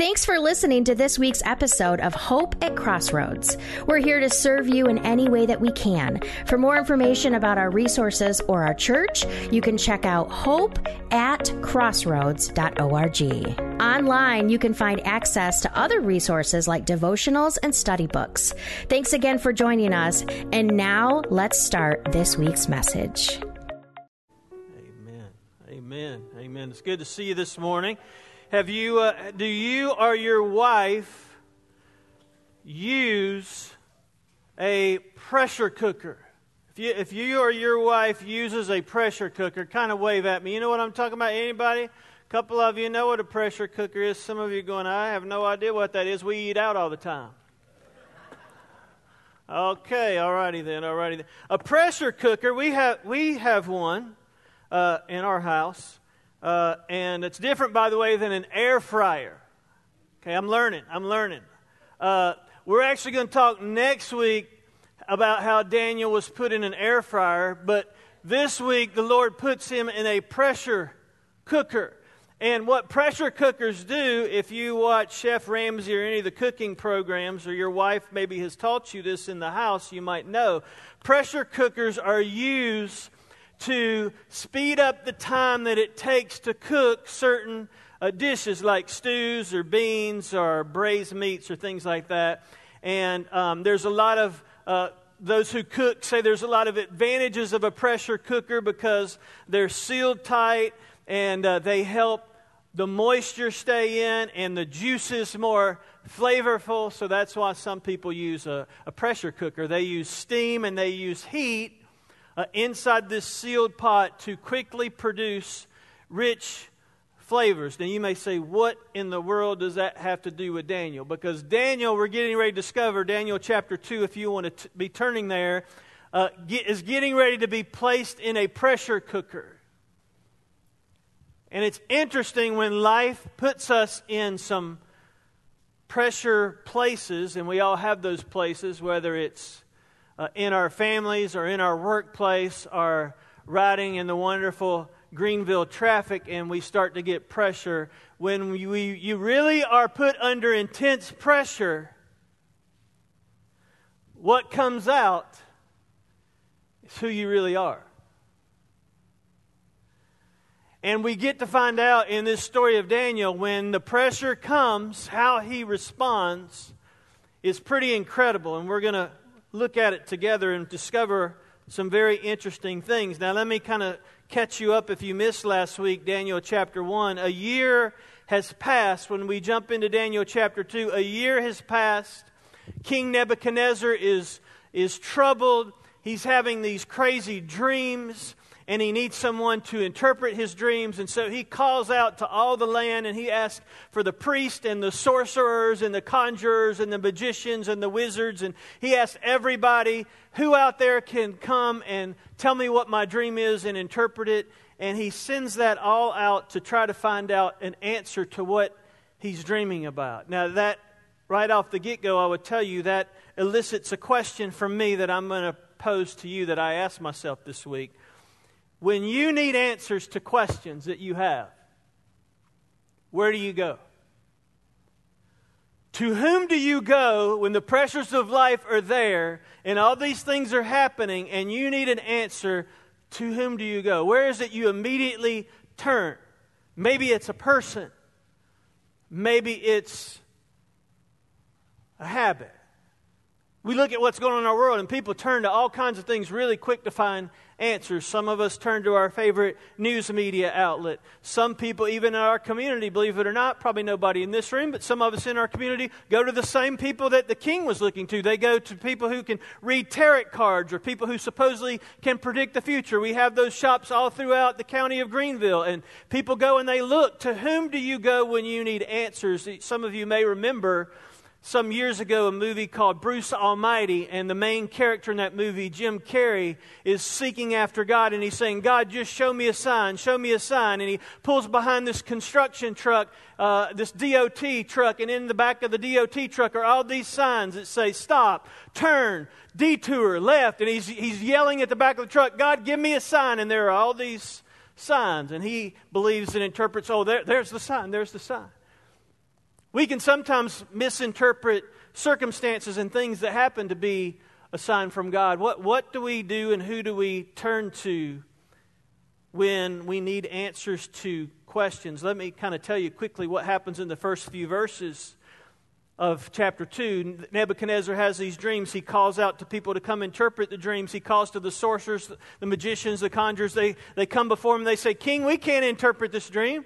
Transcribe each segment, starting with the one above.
Thanks for listening to this week's episode of Hope at Crossroads. We're here to serve you in any way that we can. For more information about our resources or our church, you can check out hope at crossroads.org. Online, you can find access to other resources like devotionals and study books. Thanks again for joining us. And now let's start this week's message. Amen. Amen. Amen. It's good to see you this morning. Have you, uh, do you or your wife use a pressure cooker? If you, if you or your wife uses a pressure cooker, kind of wave at me. You know what I'm talking about? Anybody? A couple of you know what a pressure cooker is. Some of you going, I have no idea what that is. We eat out all the time. Okay, all righty then, all righty then. A pressure cooker, we have, we have one uh, in our house. Uh, and it's different, by the way, than an air fryer. Okay, I'm learning. I'm learning. Uh, we're actually going to talk next week about how Daniel was put in an air fryer, but this week the Lord puts him in a pressure cooker. And what pressure cookers do, if you watch Chef Ramsay or any of the cooking programs, or your wife maybe has taught you this in the house, you might know. Pressure cookers are used to speed up the time that it takes to cook certain uh, dishes like stews or beans or braised meats or things like that. And um, there's a lot of uh, those who cook say there's a lot of advantages of a pressure cooker because they're sealed tight and uh, they help the moisture stay in and the juices more flavorful. So that's why some people use a, a pressure cooker. They use steam and they use heat uh, inside this sealed pot to quickly produce rich flavors. Now, you may say, what in the world does that have to do with Daniel? Because Daniel, we're getting ready to discover, Daniel chapter 2, if you want to t- be turning there, uh, get, is getting ready to be placed in a pressure cooker. And it's interesting when life puts us in some pressure places, and we all have those places, whether it's uh, in our families or in our workplace are riding in the wonderful Greenville traffic and we start to get pressure, when we, we, you really are put under intense pressure, what comes out is who you really are. And we get to find out in this story of Daniel when the pressure comes, how he responds is pretty incredible. And we're going to look at it together and discover some very interesting things. Now, let me kind of catch you up if you missed last week, Daniel chapter 1. A year has passed when we jump into Daniel chapter 2. A year has passed. King Nebuchadnezzar is, is troubled. He's having these crazy dreams and he needs someone to interpret his dreams. And so he calls out to all the land and he asks for the priests and the sorcerers and the conjurers and the magicians and the wizards. And he asks everybody who out there can come and tell me what my dream is and interpret it. And he sends that all out to try to find out an answer to what he's dreaming about. Now, that right off the get go, I would tell you that elicits a question from me that I'm going to pose to you that I asked myself this week. When you need answers to questions that you have, where do you go? To whom do you go when the pressures of life are there and all these things are happening and you need an answer? To whom do you go? Where is it you immediately turn? Maybe it's a person, maybe it's a habit. We look at what's going on in our world, and people turn to all kinds of things really quick to find answers. Some of us turn to our favorite news media outlet. Some people, even in our community, believe it or not, probably nobody in this room, but some of us in our community go to the same people that the king was looking to. They go to people who can read tarot cards or people who supposedly can predict the future. We have those shops all throughout the county of Greenville, and people go and they look. To whom do you go when you need answers? Some of you may remember some years ago a movie called Bruce Almighty, and the main character in that movie, Jim Carrey, is seeking after God, and he's saying, God, just show me a sign, show me a sign. And he pulls behind this construction truck, uh, this DOT truck, and in the back of the DOT truck are all these signs that say, stop, turn, detour, left. And he's, he's yelling at the back of the truck, God, give me a sign. And there are all these signs, and he believes and interprets, oh, there, there's the sign, there's the sign. We can sometimes misinterpret circumstances and things that happen to be a sign from God. What, what do we do and who do we turn to when we need answers to questions? Let me kind of tell you quickly what happens in the first few verses of chapter 2. Nebuchadnezzar has these dreams. He calls out to people to come interpret the dreams. He calls to the sorcerers, the magicians, the conjurers. They, they come before him. They say, King, we can't interpret this dream.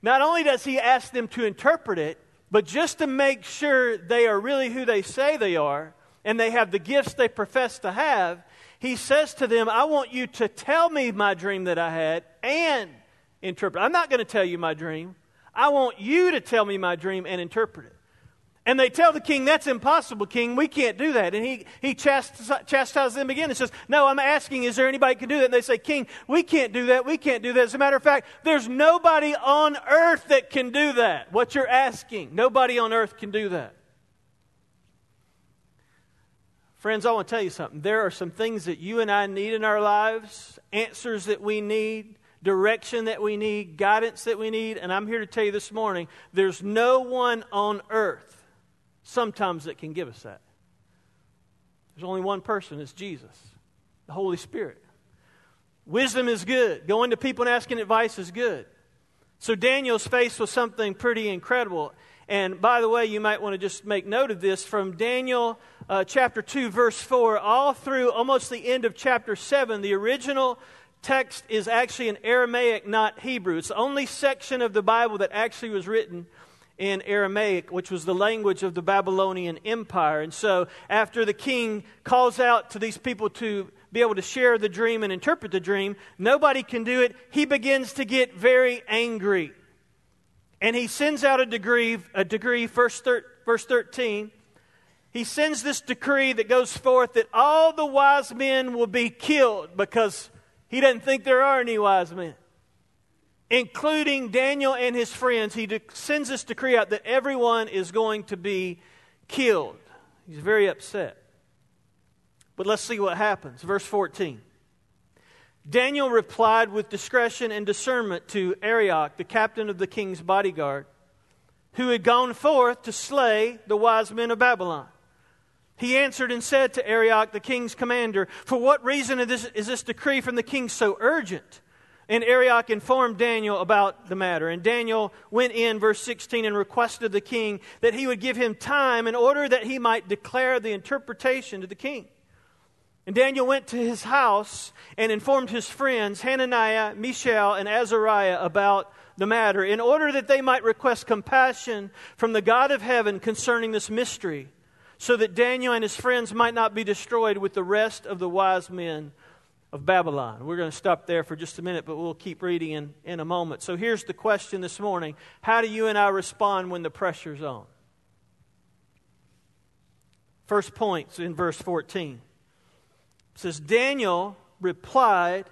Not only does he ask them to interpret it, but just to make sure they are really who they say they are and they have the gifts they profess to have, he says to them, I want you to tell me my dream that I had and interpret. I'm not going to tell you my dream. I want you to tell me my dream and interpret it. And they tell the king, That's impossible, king. We can't do that. And he, he chastises them again and says, No, I'm asking, is there anybody can do that? And they say, King, we can't do that. We can't do that. As a matter of fact, there's nobody on earth that can do that. What you're asking, nobody on earth can do that. Friends, I want to tell you something. There are some things that you and I need in our lives, answers that we need, direction that we need, guidance that we need. And I'm here to tell you this morning there's no one on earth sometimes that can give us that. There's only one person, it's Jesus, the Holy Spirit. Wisdom is good. Going to people and asking advice is good. So Daniel's faced with something pretty incredible. And by the way, you might want to just make note of this from Daniel uh, chapter 2, verse 4, all through almost the end of chapter 7. The original text is actually in Aramaic, not Hebrew. It's the only section of the Bible that actually was written in Aramaic, which was the language of the Babylonian Empire. And so, after the king calls out to these people to be able to share the dream and interpret the dream, nobody can do it. He begins to get very angry. And he sends out a decree, a decree, verse 13. He sends this decree that goes forth that all the wise men will be killed because he doesn't think there are any wise men including Daniel and his friends, he sends this decree out that everyone is going to be killed. He's very upset. But let's see what happens. Verse 14. Daniel replied with discretion and discernment to Arioch, the captain of the king's bodyguard, who had gone forth to slay the wise men of Babylon. He answered and said to Arioch, the king's commander, For what reason is this, is this decree from the king so urgent? And Arioch informed Daniel about the matter. And Daniel went in, verse 16, and requested the king that he would give him time in order that he might declare the interpretation to the king. And Daniel went to his house and informed his friends, Hananiah, Mishael, and Azariah, about the matter, in order that they might request compassion from the God of heaven concerning this mystery, so that Daniel and his friends might not be destroyed with the rest of the wise men of Babylon. We're going to stop there for just a minute, but we'll keep reading in, in a moment. So here's the question this morning How do you and I respond when the pressure's on? First point in verse 14. It says, Daniel replied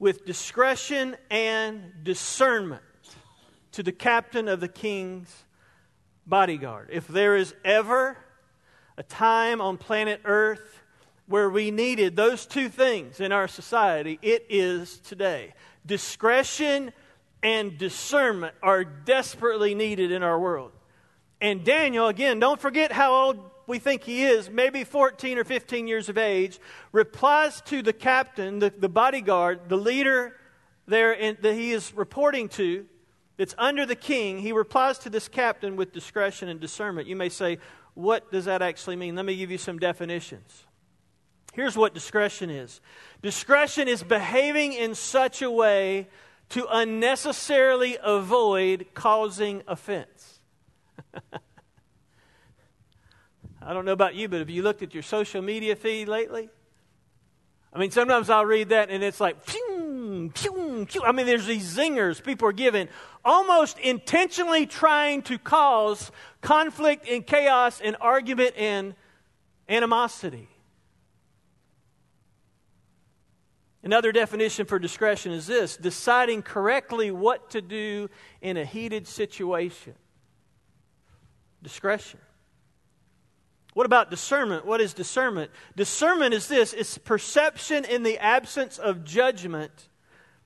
with discretion and discernment to the captain of the king's bodyguard. If there is ever a time on planet Earth where we needed those two things in our society, it is today. Discretion and discernment are desperately needed in our world. And Daniel, again, don't forget how old we think he is, maybe 14 or 15 years of age, replies to the captain, the, the bodyguard, the leader there in, that he is reporting to, that's under the king. He replies to this captain with discretion and discernment. You may say, what does that actually mean? Let me give you some definitions. Here's what discretion is discretion is behaving in such a way to unnecessarily avoid causing offense. I don't know about you, but have you looked at your social media feed lately? I mean, sometimes I'll read that and it's like, pew, pew, pew. I mean, there's these zingers people are giving, almost intentionally trying to cause conflict and chaos and argument and animosity. Another definition for discretion is this deciding correctly what to do in a heated situation. Discretion. What about discernment? What is discernment? Discernment is this it's perception in the absence of judgment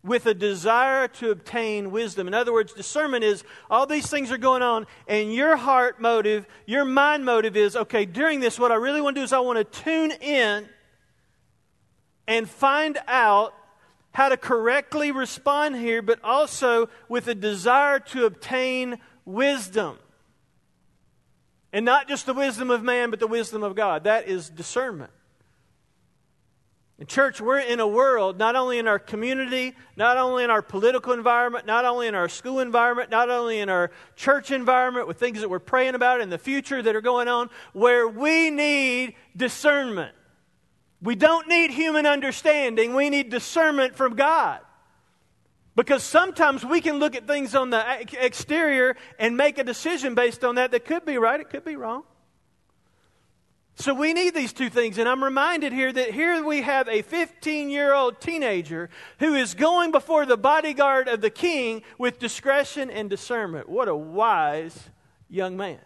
with a desire to obtain wisdom. In other words, discernment is all these things are going on, and your heart motive, your mind motive is okay, during this, what I really want to do is I want to tune in and find out how to correctly respond here, but also with a desire to obtain wisdom. And not just the wisdom of man, but the wisdom of God. That is discernment. In church, we're in a world, not only in our community, not only in our political environment, not only in our school environment, not only in our church environment with things that we're praying about in the future that are going on, where we need discernment. We don't need human understanding, we need discernment from God. Because sometimes we can look at things on the exterior and make a decision based on that that could be right, it could be wrong. So we need these two things. And I'm reminded here that here we have a 15 year old teenager who is going before the bodyguard of the king with discretion and discernment. What a wise young man.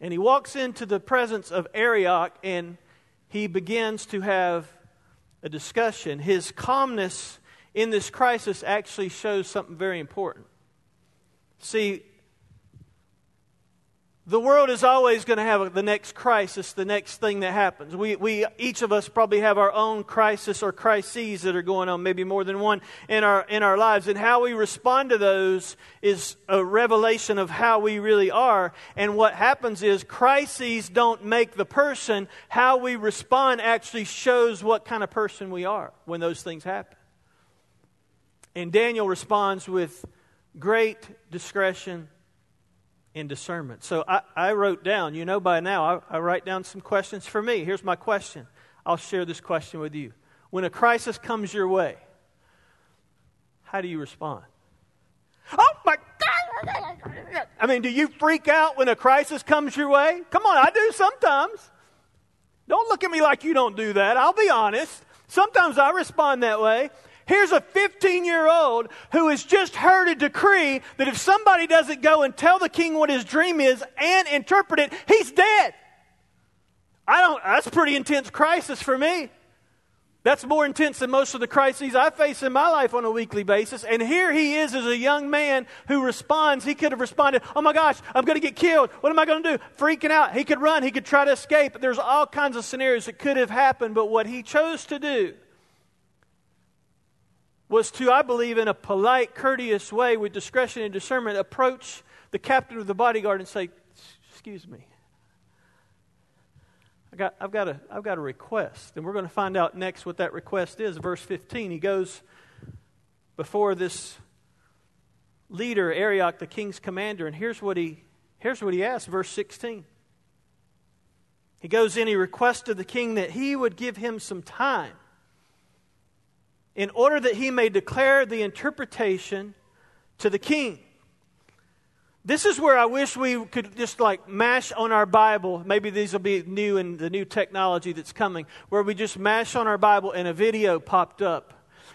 And he walks into the presence of Arioch and he begins to have a discussion. His calmness in this crisis actually shows something very important. See, the world is always going to have the next crisis, the next thing that happens. We, we, each of us probably have our own crisis or crises that are going on, maybe more than one in our, in our lives. And how we respond to those is a revelation of how we really are. And what happens is crises don't make the person. How we respond actually shows what kind of person we are when those things happen. And Daniel responds with great discretion in discernment. So I, I, wrote down, you know by now, I, I write down some questions for me. Here's my question. I'll share this question with you. When a crisis comes your way, how do you respond? Oh my God! I mean, do you freak out when a crisis comes your way? Come on, I do sometimes. Don't look at me like you don't do that. I'll be honest. Sometimes I respond that way. Here's a 15 year old who has just heard a decree that if somebody doesn't go and tell the king what his dream is and interpret it, he's dead. I don't, that's a pretty intense crisis for me. That's more intense than most of the crises I face in my life on a weekly basis. And here he is as a young man who responds. He could have responded, Oh my gosh, I'm going to get killed. What am I going to do? Freaking out. He could run. He could try to escape. There's all kinds of scenarios that could have happened. But what he chose to do was to, I believe, in a polite, courteous way, with discretion and discernment, approach the captain of the bodyguard and say, Excuse me. I got, I've, got a, I've got a request. And we're going to find out next what that request is. Verse 15, he goes before this leader, Arioch, the king's commander, and here's what he, here's what he asks, verse 16. He goes in, he requests of the king that he would give him some time in order that he may declare the interpretation to the king. This is where I wish we could just like mash on our Bible. Maybe these will be new in the new technology that's coming, where we just mash on our Bible and a video popped up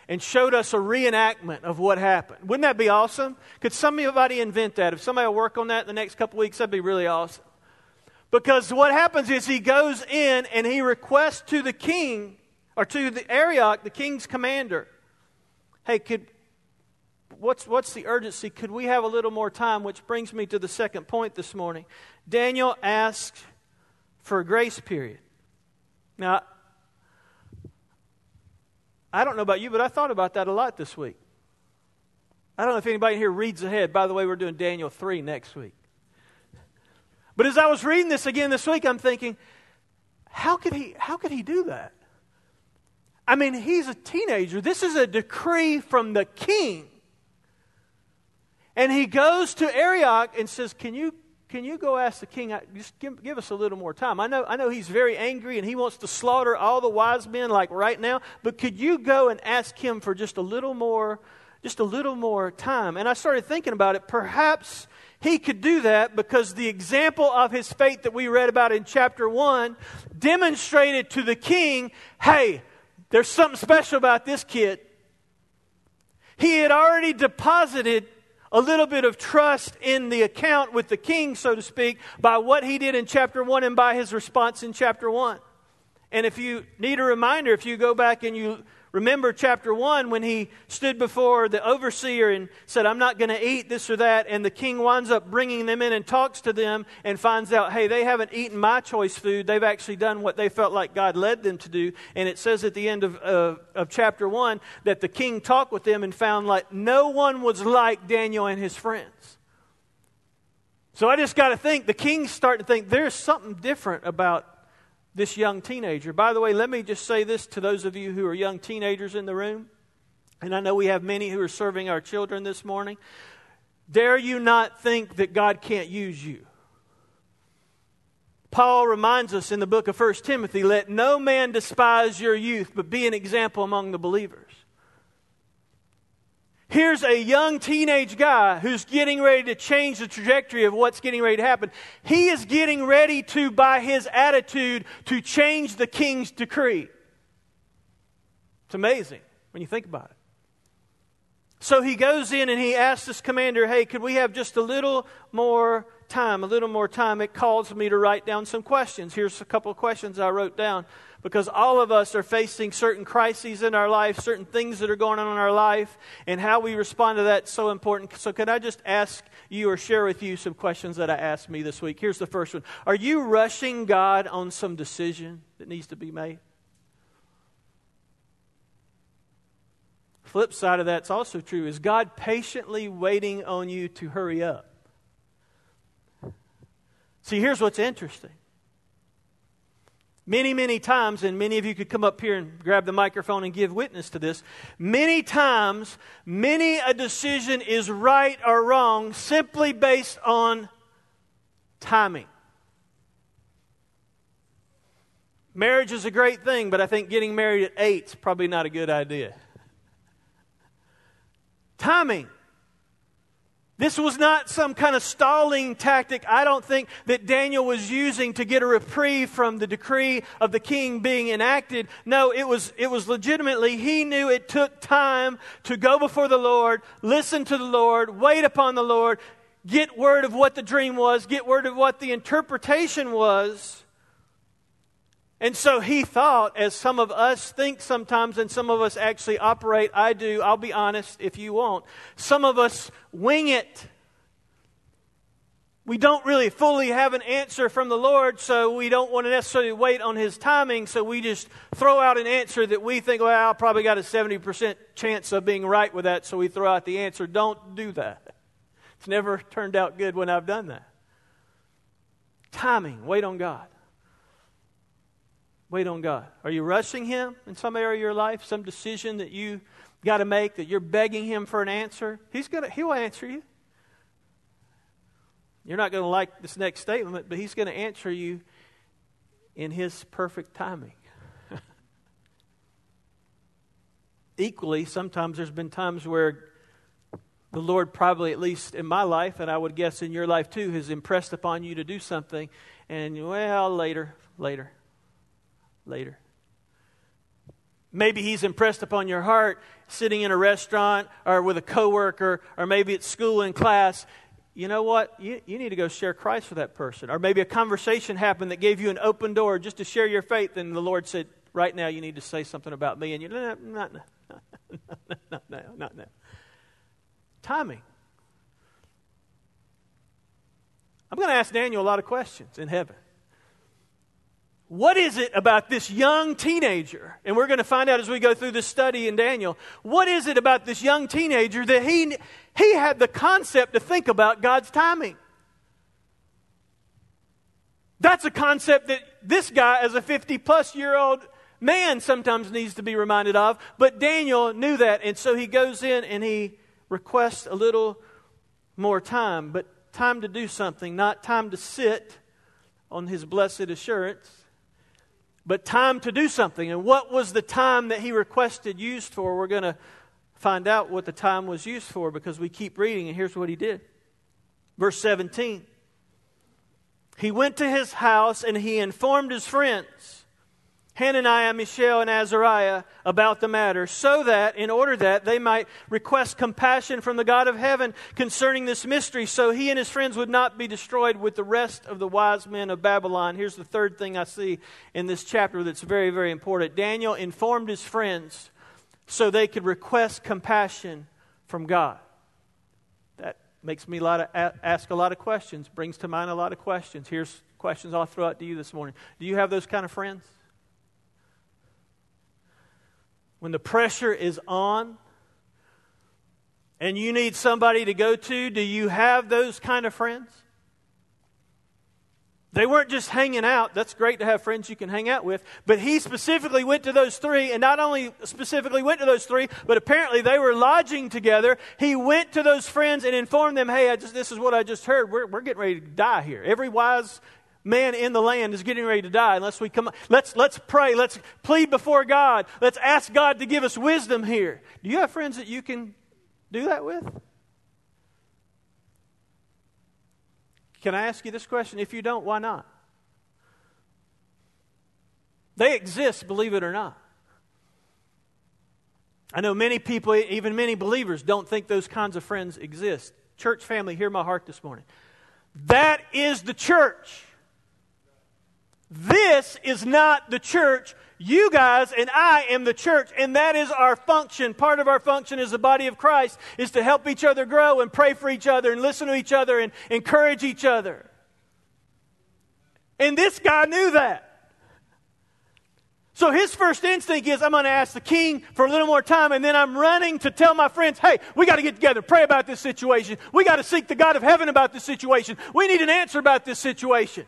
and showed us a reenactment of what happened. Wouldn't that be awesome? Could somebody invent that? If somebody will work on that in the next couple weeks, that'd be really awesome. Because what happens is he goes in and he requests to the king or to the Arioch, the king's commander, hey, could what's what's the urgency? Could we have a little more time? Which brings me to the second point this morning. Daniel asked for a grace period. Now, I don't know about you, but I thought about that a lot this week. I don't know if anybody here reads ahead. By the way, we're doing Daniel 3 next week. But as I was reading this again this week, I'm thinking, how could he, how could he do that? I mean, he's a teenager. This is a decree from the king. And he goes to Arioch and says, Can you, can you go ask the king, just give, give us a little more time? I know, I know he's very angry and he wants to slaughter all the wise men like right now, but could you go and ask him for just a little more, just a little more time? And I started thinking about it. Perhaps he could do that because the example of his faith that we read about in chapter 1 demonstrated to the king hey, there's something special about this kid. He had already deposited a little bit of trust in the account with the king, so to speak, by what he did in chapter 1 and by his response in chapter 1. And if you need a reminder, if you go back and you Remember chapter 1 when he stood before the overseer and said, I'm not going to eat this or that. And the king winds up bringing them in and talks to them and finds out, hey, they haven't eaten my choice food. They've actually done what they felt like God led them to do. And it says at the end of, uh, of chapter 1 that the king talked with them and found like no one was like Daniel and his friends. So I just got to think, the king's starting to think there's something different about this young teenager. By the way, let me just say this to those of you who are young teenagers in the room. And I know we have many who are serving our children this morning. Dare you not think that God can't use you. Paul reminds us in the book of 1 Timothy let no man despise your youth, but be an example among the believers. Here's a young teenage guy who's getting ready to change the trajectory of what's getting ready to happen. He is getting ready to, by his attitude, to change the king's decree. It's amazing when you think about it. So he goes in and he asks this commander, Hey, could we have just a little more time? A little more time. It calls me to write down some questions. Here's a couple of questions I wrote down because all of us are facing certain crises in our life, certain things that are going on in our life, and how we respond to that is so important. So, can I just ask you or share with you some questions that I asked me this week? Here's the first one Are you rushing God on some decision that needs to be made? Flip side of that's also true. Is God patiently waiting on you to hurry up? See, here's what's interesting Many, many times, and many of you could come up here and grab the microphone and give witness to this. Many times, many a decision is right or wrong simply based on timing. Marriage is a great thing, but I think getting married at eight is probably not a good idea. Timing. This was not some kind of stalling tactic, I don't think, that Daniel was using to get a reprieve from the decree of the king being enacted. No, it was, it was legitimately, he knew it took time to go before the Lord, listen to the Lord, wait upon the Lord, get word of what the dream was, get word of what the interpretation was. And so he thought, as some of us think sometimes, and some of us actually operate, I do, I'll be honest if you won't. Some of us wing it. We don't really fully have an answer from the Lord, so we don't want to necessarily wait on His timing, so we just throw out an answer that we think, well, I probably got a 70% chance of being right with that, so we throw out the answer. Don't do that. It's never turned out good when I've done that. Timing, wait on God. Wait on God. Are you rushing Him in some area of your life, some decision that you got to make, that you're begging Him for an answer? He's gonna, He will answer you. You're not going to like this next statement, but He's going to answer you in His perfect timing. Equally, sometimes there's been times where the Lord, probably at least in my life, and I would guess in your life too, has impressed upon you to do something, and well, later, later later. Maybe he's impressed upon your heart sitting in a restaurant or with a coworker or maybe at school in class. You know what? You, you need to go share Christ with that person. Or maybe a conversation happened that gave you an open door just to share your faith, and the Lord said, Right now, you need to say something about me. And you, no, no, not now. not now. Not now. Timing. I'm going to ask Daniel a lot of questions in heaven what is it about this young teenager? And we're going to find out as we go through this study in Daniel. What is it about this young teenager that he, he had the concept to think about God's timing? That's a concept that this guy, as a 50 plus year old man, sometimes needs to be reminded of. But Daniel knew that, and so he goes in and he requests a little more time, but time to do something, not time to sit on his blessed assurance but time to do something. And what was the time that he requested used for? We're going to find out what the time was used for because we keep reading, and here's what he did. Verse 17 He went to his house and he informed his friends Hananiah, Mishael, and Azariah about the matter, so that, in order that they might request compassion from the God of heaven concerning this mystery, so he and his friends would not be destroyed with the rest of the wise men of Babylon. Here's the third thing I see in this chapter that's very, very important. Daniel informed his friends so they could request compassion from God. That makes me a lot of, ask a lot of questions, brings to mind a lot of questions. Here's questions I'll throw out to you this morning. Do you have those kind of friends? When the pressure is on and you need somebody to go to, do you have those kind of friends? They weren't just hanging out. That's great to have friends you can hang out with. But he specifically went to those three, and not only specifically went to those three, but apparently they were lodging together. He went to those friends and informed them, hey, just, this is what I just heard. We're, we're getting ready to die here. Every wise man in the land is getting ready to die unless we come. Let's, let's pray. Let's plead before God. Let's ask God to give us wisdom here. Do you have friends that you can do that with? Can I ask you this question? If you don't, why not? They exist, believe it or not. I know many people, even many believers, don't think those kinds of friends exist. Church family, hear my heart this morning. That is the church. This is not the church you guys and I am the church, and that is our function. Part of our function as the body of Christ is to help each other grow and pray for each other and listen to each other and encourage each other. And this guy knew that. So his first instinct is, I'm going to ask the king for a little more time, and then I'm running to tell my friends, hey, we got to get together, pray about this situation. We got to seek the God of heaven about this situation. We need an answer about this situation.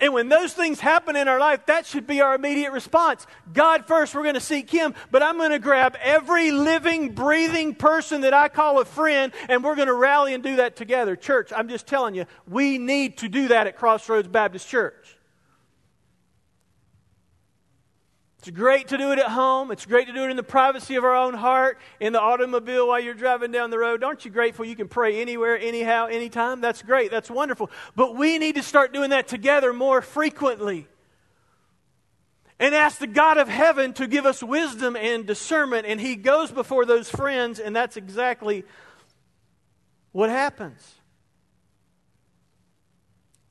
And when those things happen in our life, that should be our immediate response. God first, we're going to seek Him, but I'm going to grab every living, breathing person that I call a friend, and we're going to rally and do that together. Church, I'm just telling you, we need to do that at Crossroads Baptist Church. It's great to do it at home. It's great to do it in the privacy of our own heart, in the automobile while you're driving down the road. Aren't you grateful you can pray anywhere, anyhow, anytime? That's great. That's wonderful. But we need to start doing that together more frequently. And ask the God of heaven to give us wisdom and discernment. And He goes before those friends, and that's exactly what happens.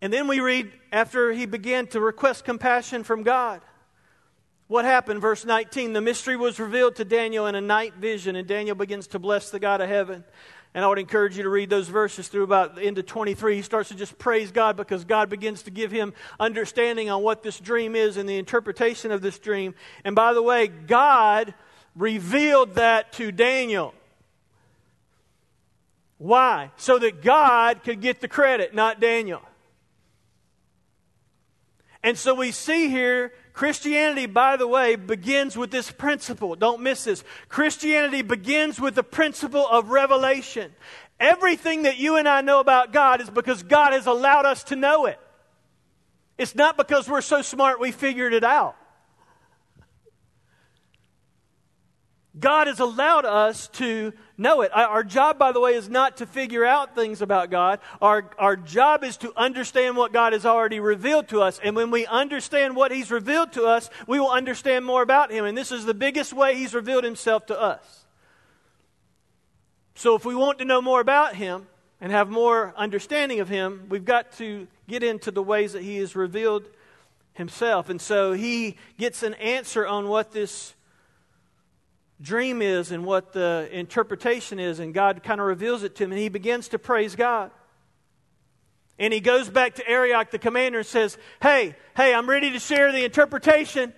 And then we read after he began to request compassion from God. What happened? Verse 19 The mystery was revealed to Daniel in a night vision, and Daniel begins to bless the God of heaven. And I would encourage you to read those verses through about of 23. He starts to just praise God because God begins to give him understanding on what this dream is and the interpretation of this dream. And by the way, God revealed that to Daniel. Why? So that God could get the credit, not Daniel. And so we see here Christianity, by the way, begins with this principle. Don't miss this. Christianity begins with the principle of revelation. Everything that you and I know about God is because God has allowed us to know it. It's not because we're so smart we figured it out. God has allowed us to know it. Our job, by the way, is not to figure out things about God. Our, our job is to understand what God has already revealed to us. And when we understand what He's revealed to us, we will understand more about Him. And this is the biggest way He's revealed Himself to us. So if we want to know more about Him and have more understanding of Him, we've got to get into the ways that He has revealed Himself. And so He gets an answer on what this dream is and what the interpretation is, and God kind of reveals it to him, and he begins to praise God. And he goes back to Arioch, the commander, and says, Hey, hey, I'm ready to share the interpretation.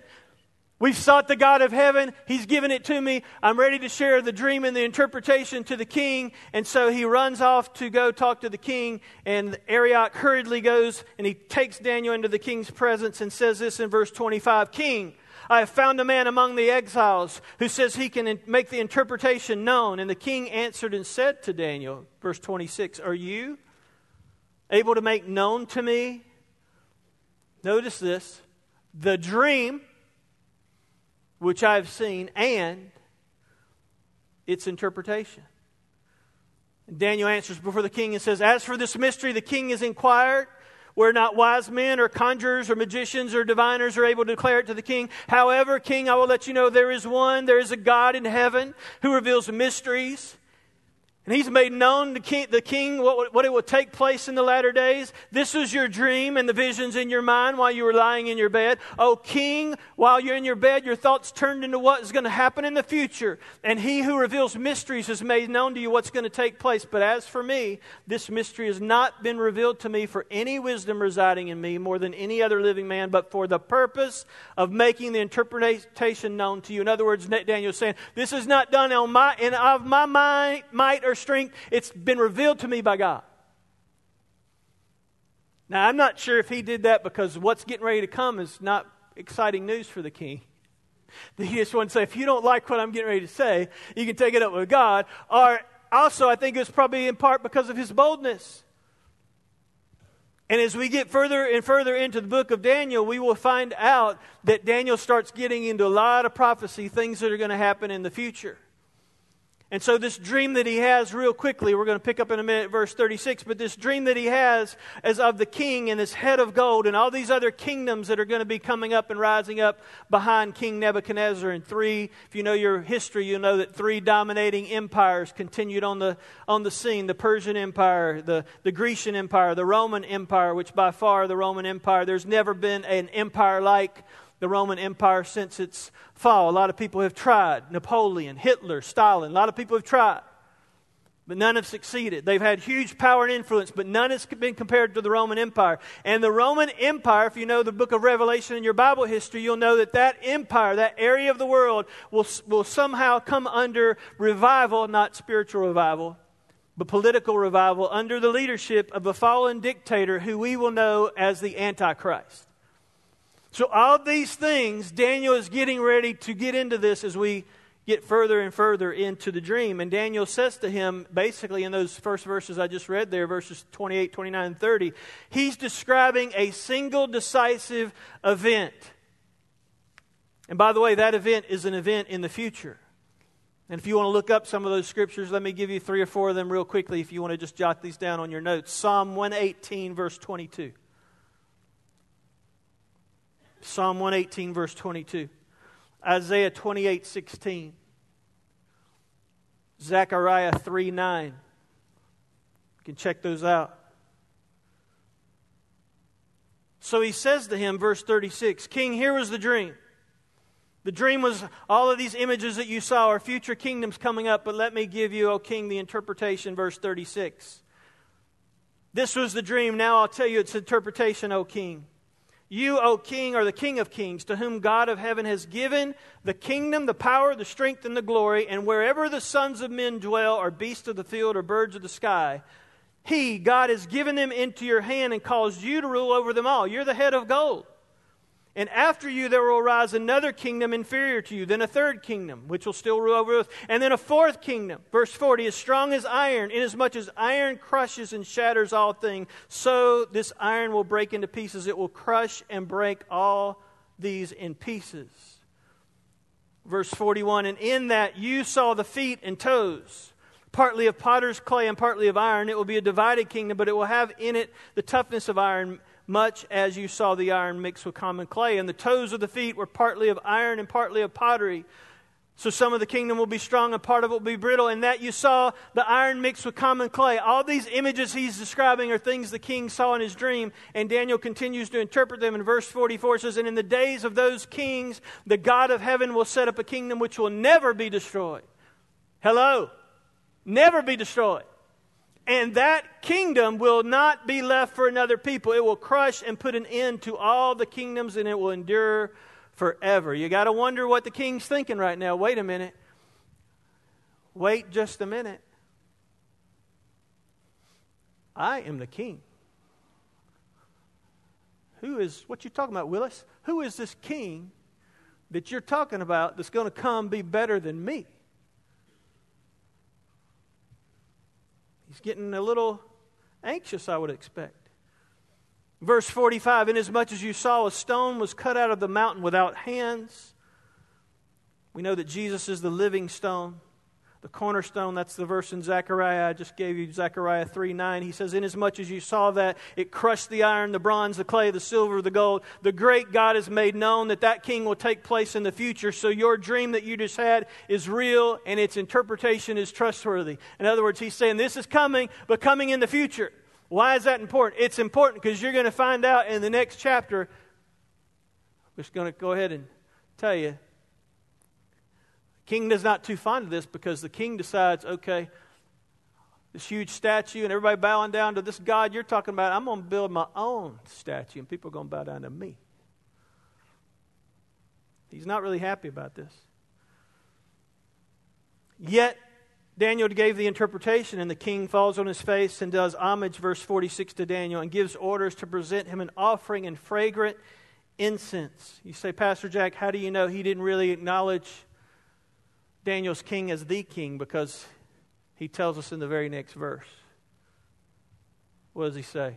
We've sought the God of heaven. He's given it to me. I'm ready to share the dream and the interpretation to the king. And so he runs off to go talk to the king. And Arioch hurriedly goes and he takes Daniel into the king's presence and says this in verse 25 King, I have found a man among the exiles who says he can make the interpretation known. And the king answered and said to Daniel, verse 26, Are you able to make known to me? Notice this the dream which I have seen and its interpretation. Daniel answers before the king and says, As for this mystery, the king has inquired where not wise men or conjurers or magicians or diviners are able to declare it to the king. However, king, I will let you know there is one, there is a God in heaven who reveals mysteries. And he's made known to king, the king what, what it will take place in the latter days. This was your dream and the visions in your mind while you were lying in your bed. Oh, king, while you're in your bed, your thoughts turned into what is going to happen in the future. And he who reveals mysteries has made known to you what's going to take place. But as for me, this mystery has not been revealed to me for any wisdom residing in me more than any other living man, but for the purpose of making the interpretation known to you. In other words, Daniel is saying, this is not done on my, in, of my mind, might or strength. It's been revealed to me by God. Now, I'm not sure if he did that because what's getting ready to come is not exciting news for the king. He just wanted to say, if you don't like what I'm getting ready to say, you can take it up with God. Or also, I think it was probably in part because of his boldness. And as we get further and further into the book of Daniel, we will find out that Daniel starts getting into a lot of prophecy, things that are going to happen in the future. And so, this dream that he has, real quickly, we're going to pick up in a minute, verse 36, but this dream that he has is of the king and this head of gold and all these other kingdoms that are going to be coming up and rising up behind King Nebuchadnezzar. And three, if you know your history, you'll know that three dominating empires continued on the, on the scene the Persian Empire, the, the Grecian Empire, the Roman Empire, which by far the Roman Empire, there's never been an empire like the Roman Empire since its fall. A lot of people have tried. Napoleon, Hitler, Stalin, a lot of people have tried. But none have succeeded. They've had huge power and influence, but none has been compared to the Roman Empire. And the Roman Empire, if you know the book of Revelation in your Bible history, you'll know that that empire, that area of the world, will, will somehow come under revival, not spiritual revival, but political revival, under the leadership of a fallen dictator who we will know as the Antichrist. So, all these things, Daniel is getting ready to get into this as we get further and further into the dream. And Daniel says to him, basically, in those first verses I just read there, verses 28, 29, and 30, he's describing a single decisive event. And by the way, that event is an event in the future. And if you want to look up some of those scriptures, let me give you three or four of them real quickly if you want to just jot these down on your notes. Psalm 118, verse 22. Psalm 118, verse 22. Isaiah 28, 16. Zechariah 3, 9. You can check those out. So he says to him, verse 36 King, here was the dream. The dream was all of these images that you saw are future kingdoms coming up, but let me give you, O king, the interpretation, verse 36. This was the dream. Now I'll tell you its interpretation, O king. You, O King, are the King of kings, to whom God of heaven has given the kingdom, the power, the strength, and the glory. And wherever the sons of men dwell, or beasts of the field, or birds of the sky, He, God, has given them into your hand and caused you to rule over them all. You're the head of gold. And after you, there will arise another kingdom inferior to you, then a third kingdom, which will still rule over us, and then a fourth kingdom. Verse 40 as strong as iron, inasmuch as iron crushes and shatters all things, so this iron will break into pieces. It will crush and break all these in pieces. Verse 41 And in that you saw the feet and toes, partly of potter's clay and partly of iron. It will be a divided kingdom, but it will have in it the toughness of iron much as you saw the iron mixed with common clay. And the toes of the feet were partly of iron and partly of pottery. So some of the kingdom will be strong and part of it will be brittle. And that you saw the iron mixed with common clay. All these images he's describing are things the king saw in his dream. And Daniel continues to interpret them in verse 44 says, And in the days of those kings, the God of heaven will set up a kingdom which will never be destroyed. Hello? Never be destroyed. And that kingdom will not be left for another people. It will crush and put an end to all the kingdoms and it will endure forever. You got to wonder what the king's thinking right now. Wait a minute. Wait just a minute. I am the king. Who is, what you talking about, Willis? Who is this king that you're talking about that's going to come be better than me? He's getting a little anxious, I would expect. Verse 45 Inasmuch as you saw a stone was cut out of the mountain without hands, we know that Jesus is the living stone. The cornerstone. That's the verse in Zechariah. I just gave you Zechariah 3 9. He says, Inasmuch as you saw that, it crushed the iron, the bronze, the clay, the silver, the gold. The great God has made known that that king will take place in the future. So your dream that you just had is real and its interpretation is trustworthy. In other words, he's saying this is coming, but coming in the future. Why is that important? It's important because you're going to find out in the next chapter. I'm just going to go ahead and tell you King is not too fond of this because the king decides, okay, this huge statue and everybody bowing down to this God you're talking about, I'm going to build my own statue and people are going to bow down to me. He's not really happy about this. Yet, Daniel gave the interpretation, and the king falls on his face and does homage, verse 46, to Daniel, and gives orders to present him an offering and fragrant incense. You say, Pastor Jack, how do you know he didn't really acknowledge Daniel's king as the king because he tells us in the very next verse. What does he say?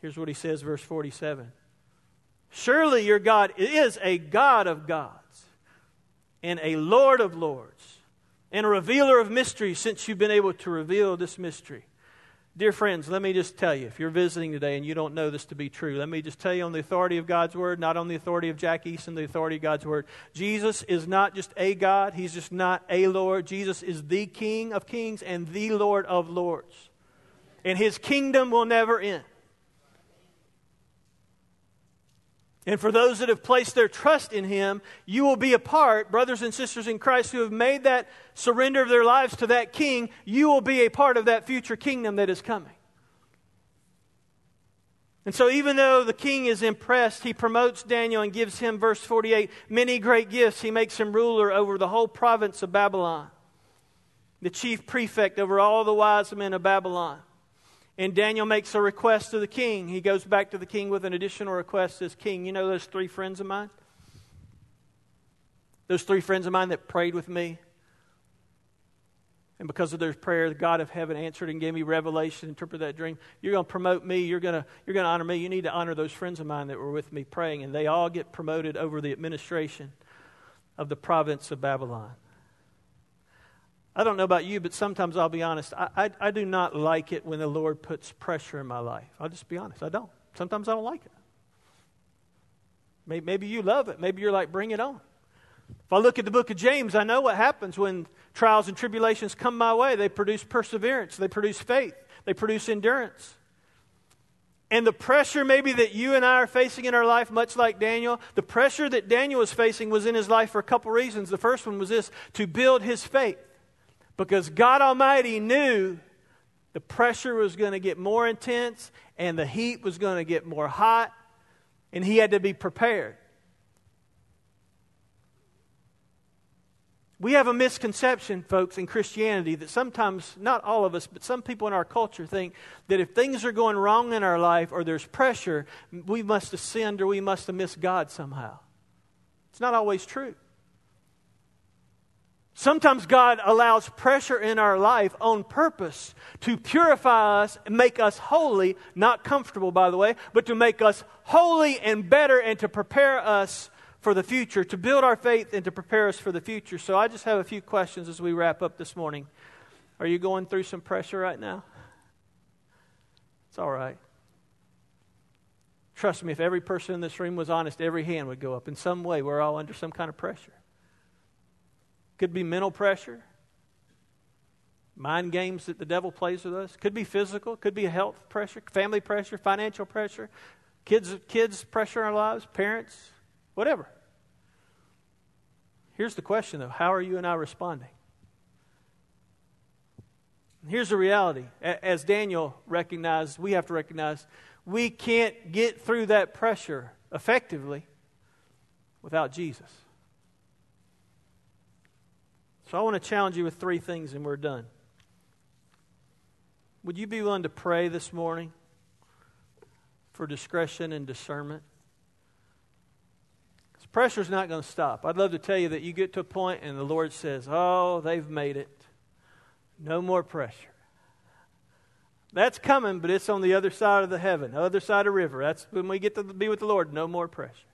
Here's what he says, verse 47. Surely your God is a God of gods and a Lord of lords and a revealer of mysteries since you've been able to reveal this mystery. Dear friends, let me just tell you, if you're visiting today and you don't know this to be true, let me just tell you on the authority of God's Word, not on the authority of Jack Eason, the authority of God's Word. Jesus is not just a God, He's just not a Lord. Jesus is the King of kings and the Lord of lords. And His kingdom will never end. And for those that have placed their trust in Him, you will be a part, brothers and sisters in Christ who have made that surrender of their lives to that King, you will be a part of that future kingdom that is coming. And so, even though the king is impressed, he promotes Daniel and gives him, verse 48, many great gifts. He makes him ruler over the whole province of Babylon, the chief prefect over all the wise men of Babylon. And Daniel makes a request to the king. He goes back to the king with an additional request. Says, King, you know those three friends of mine? Those three friends of mine that prayed with me? And because of their prayer, the God of heaven answered and gave me revelation, interpret that dream. You're going to promote me. You're going to, you're going to honor me. You need to honor those friends of mine that were with me praying. And they all get promoted over the administration of the province of Babylon. I don't know about you, but sometimes I'll be honest. I, I, I, do not like it when the Lord puts pressure in my life. I'll just be honest. I don't. Sometimes I don't like it. Maybe, maybe you love it. Maybe you're like, bring it on. If I look at the book of James, I know what happens when trials and tribulations come my way. They produce perseverance, they produce faith, they produce endurance. And the pressure, maybe, that you and I are facing in our life, much like Daniel, the pressure that Daniel was facing was in his life for a couple reasons. The first one was this to build his faith. Because God Almighty knew the pressure was going to get more intense and the heat was going to get more hot, and he had to be prepared. We have a misconception, folks, in Christianity that sometimes, not all of us, but some people in our culture think that if things are going wrong in our life or there's pressure, we must have sinned or we must have missed God somehow. It's not always true. Sometimes God allows pressure in our life on purpose to purify us and make us holy, not comfortable, by the way, but to make us holy and better and to prepare us for the future, to build our faith and to prepare us for the future. So I just have a few questions as we wrap up this morning. Are you going through some pressure right now? It's all right. Trust me, if every person in this room was honest, every hand would go up. In some way, we're all under some kind of pressure. Could be mental pressure, mind games that the devil plays with us. Could be physical, could be health pressure, family pressure, financial pressure, kids, kids pressure in our lives, parents, whatever. Here's the question though how are you and I responding? Here's the reality. As Daniel recognized, we have to recognize we can't get through that pressure effectively without Jesus. So I want to challenge you with three things and we're done. Would you be willing to pray this morning for discretion and discernment? Because pressure's not going to stop. I'd love to tell you that you get to a point and the Lord says, Oh, they've made it. No more pressure. That's coming, but it's on the other side of the heaven, the other side of the river. That's when we get to be with the Lord. No more pressure.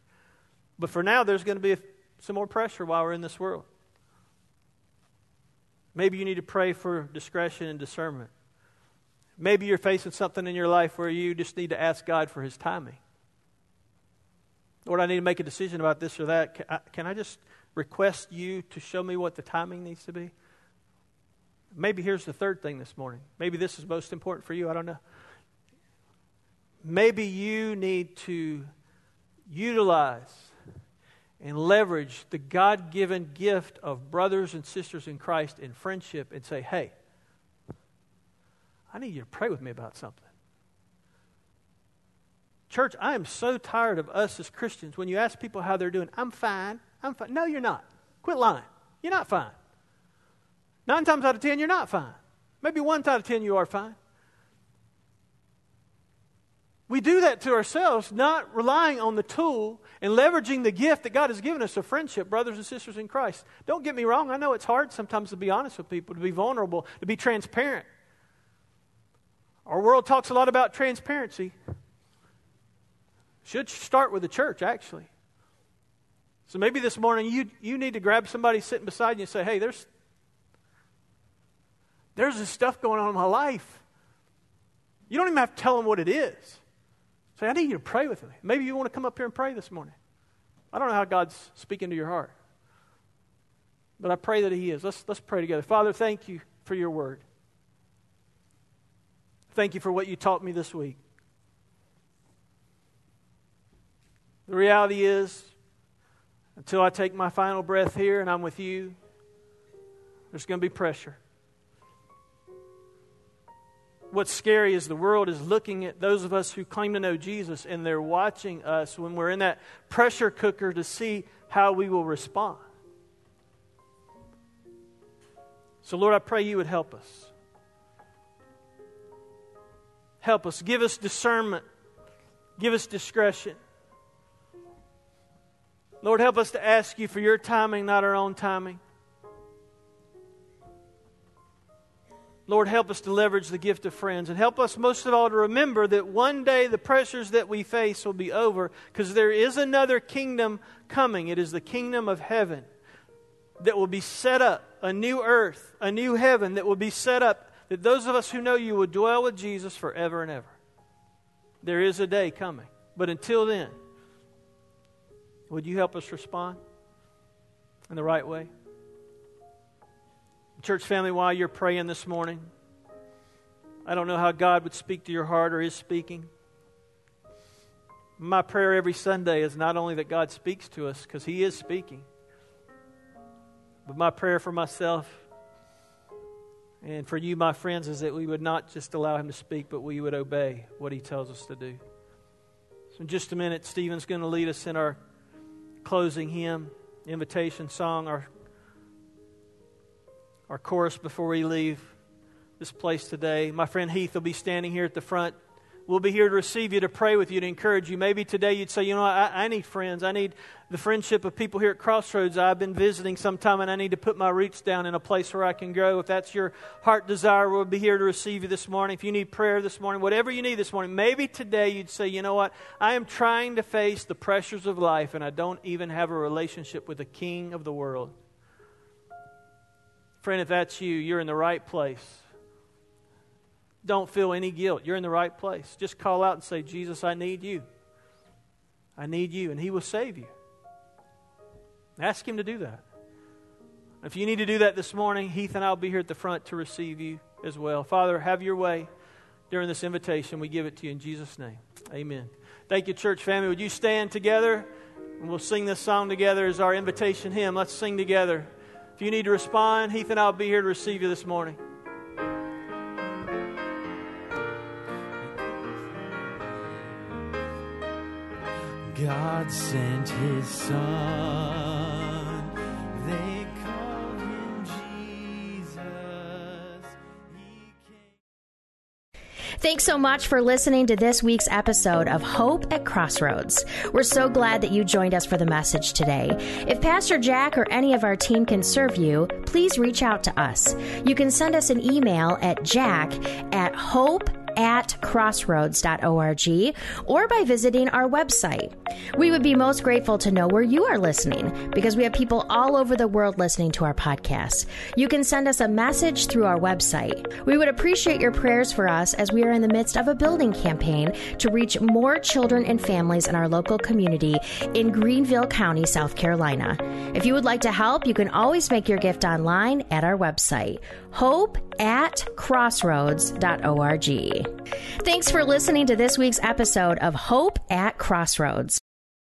But for now, there's going to be some more pressure while we're in this world. Maybe you need to pray for discretion and discernment. Maybe you're facing something in your life where you just need to ask God for His timing. Lord, I need to make a decision about this or that. Can I, can I just request you to show me what the timing needs to be? Maybe here's the third thing this morning. Maybe this is most important for you. I don't know. Maybe you need to utilize and leverage the God given gift of brothers and sisters in Christ in friendship and say, hey, I need you to pray with me about something. Church, I am so tired of us as Christians when you ask people how they're doing, I'm fine, I'm fine. No, you're not. Quit lying. You're not fine. Nine times out of ten, you're not fine. Maybe one out of ten, you are fine. We do that to ourselves, not relying on the tool and leveraging the gift that God has given us of friendship, brothers and sisters in Christ. Don't get me wrong, I know it's hard sometimes to be honest with people, to be vulnerable, to be transparent. Our world talks a lot about transparency. Should start with the church, actually. So maybe this morning you, you need to grab somebody sitting beside you and say, hey, there's, there's this stuff going on in my life. You don't even have to tell them what it is. Say, I need you to pray with me. Maybe you want to come up here and pray this morning. I don't know how God's speaking to your heart. But I pray that He is. Let's, let's pray together. Father, thank you for your word. Thank you for what you taught me this week. The reality is, until I take my final breath here and I'm with you, there's going to be pressure what's scary is the world is looking at those of us who claim to know Jesus and they're watching us when we're in that pressure cooker to see how we will respond. So, Lord, I pray you would help us. Help us. Give us discernment. Give us discretion. Lord, help us to ask you for your timing, not our own timing. Lord, help us to leverage the gift of friends and help us most of all to remember that one day the pressures that we face will be over because there is another kingdom coming. It is the kingdom of heaven that will be set up, a new earth, a new heaven that will be set up, that those of us who know you will dwell with Jesus forever and ever. There is a day coming. But until then, would you help us respond in the right way? Church family, while you're praying this morning, I don't know how God would speak to your heart or is speaking. My prayer every Sunday is not only that God speaks to us, because He is speaking, but my prayer for myself and for you, my friends, is that we would not just allow Him to speak, but we would obey what He tells us to do. So, in just a minute, Stephen's going to lead us in our closing hymn, invitation song, our our chorus before we leave this place today. My friend Heath will be standing here at the front. We'll be here to receive you, to pray with you, to encourage you. Maybe today you'd say, you know, I, I need friends. I need the friendship of people here at Crossroads. I've been visiting sometime and I need to put my roots down in a place where I can grow. If that's your heart desire, we'll be here to receive you this morning. If you need prayer this morning, whatever you need this morning, maybe today you'd say, you know what? I am trying to face the pressures of life and I don't even have a relationship with the King of the world. Friend, if that's you, you're in the right place. Don't feel any guilt. You're in the right place. Just call out and say, Jesus, I need you. I need you, and He will save you. Ask Him to do that. If you need to do that this morning, Heath and I will be here at the front to receive you as well. Father, have your way during this invitation. We give it to you in Jesus' name. Amen. Thank you, church family. Would you stand together? And we'll sing this song together as our invitation hymn. Let's sing together. If you need to respond, Heath and I will be here to receive you this morning. God sent his son. Thanks so much for listening to this week's episode of Hope at Crossroads. We're so glad that you joined us for the message today. If Pastor Jack or any of our team can serve you, please reach out to us. You can send us an email at jack at hope at crossroads.org or by visiting our website. We would be most grateful to know where you are listening because we have people all over the world listening to our podcast. You can send us a message through our website. We would appreciate your prayers for us as we are in the midst of a building campaign to reach more children and families in our local community in Greenville County, South Carolina. If you would like to help, you can always make your gift online at our website, hope at crossroads.org. Thanks for listening to this week's episode of Hope at Crossroads.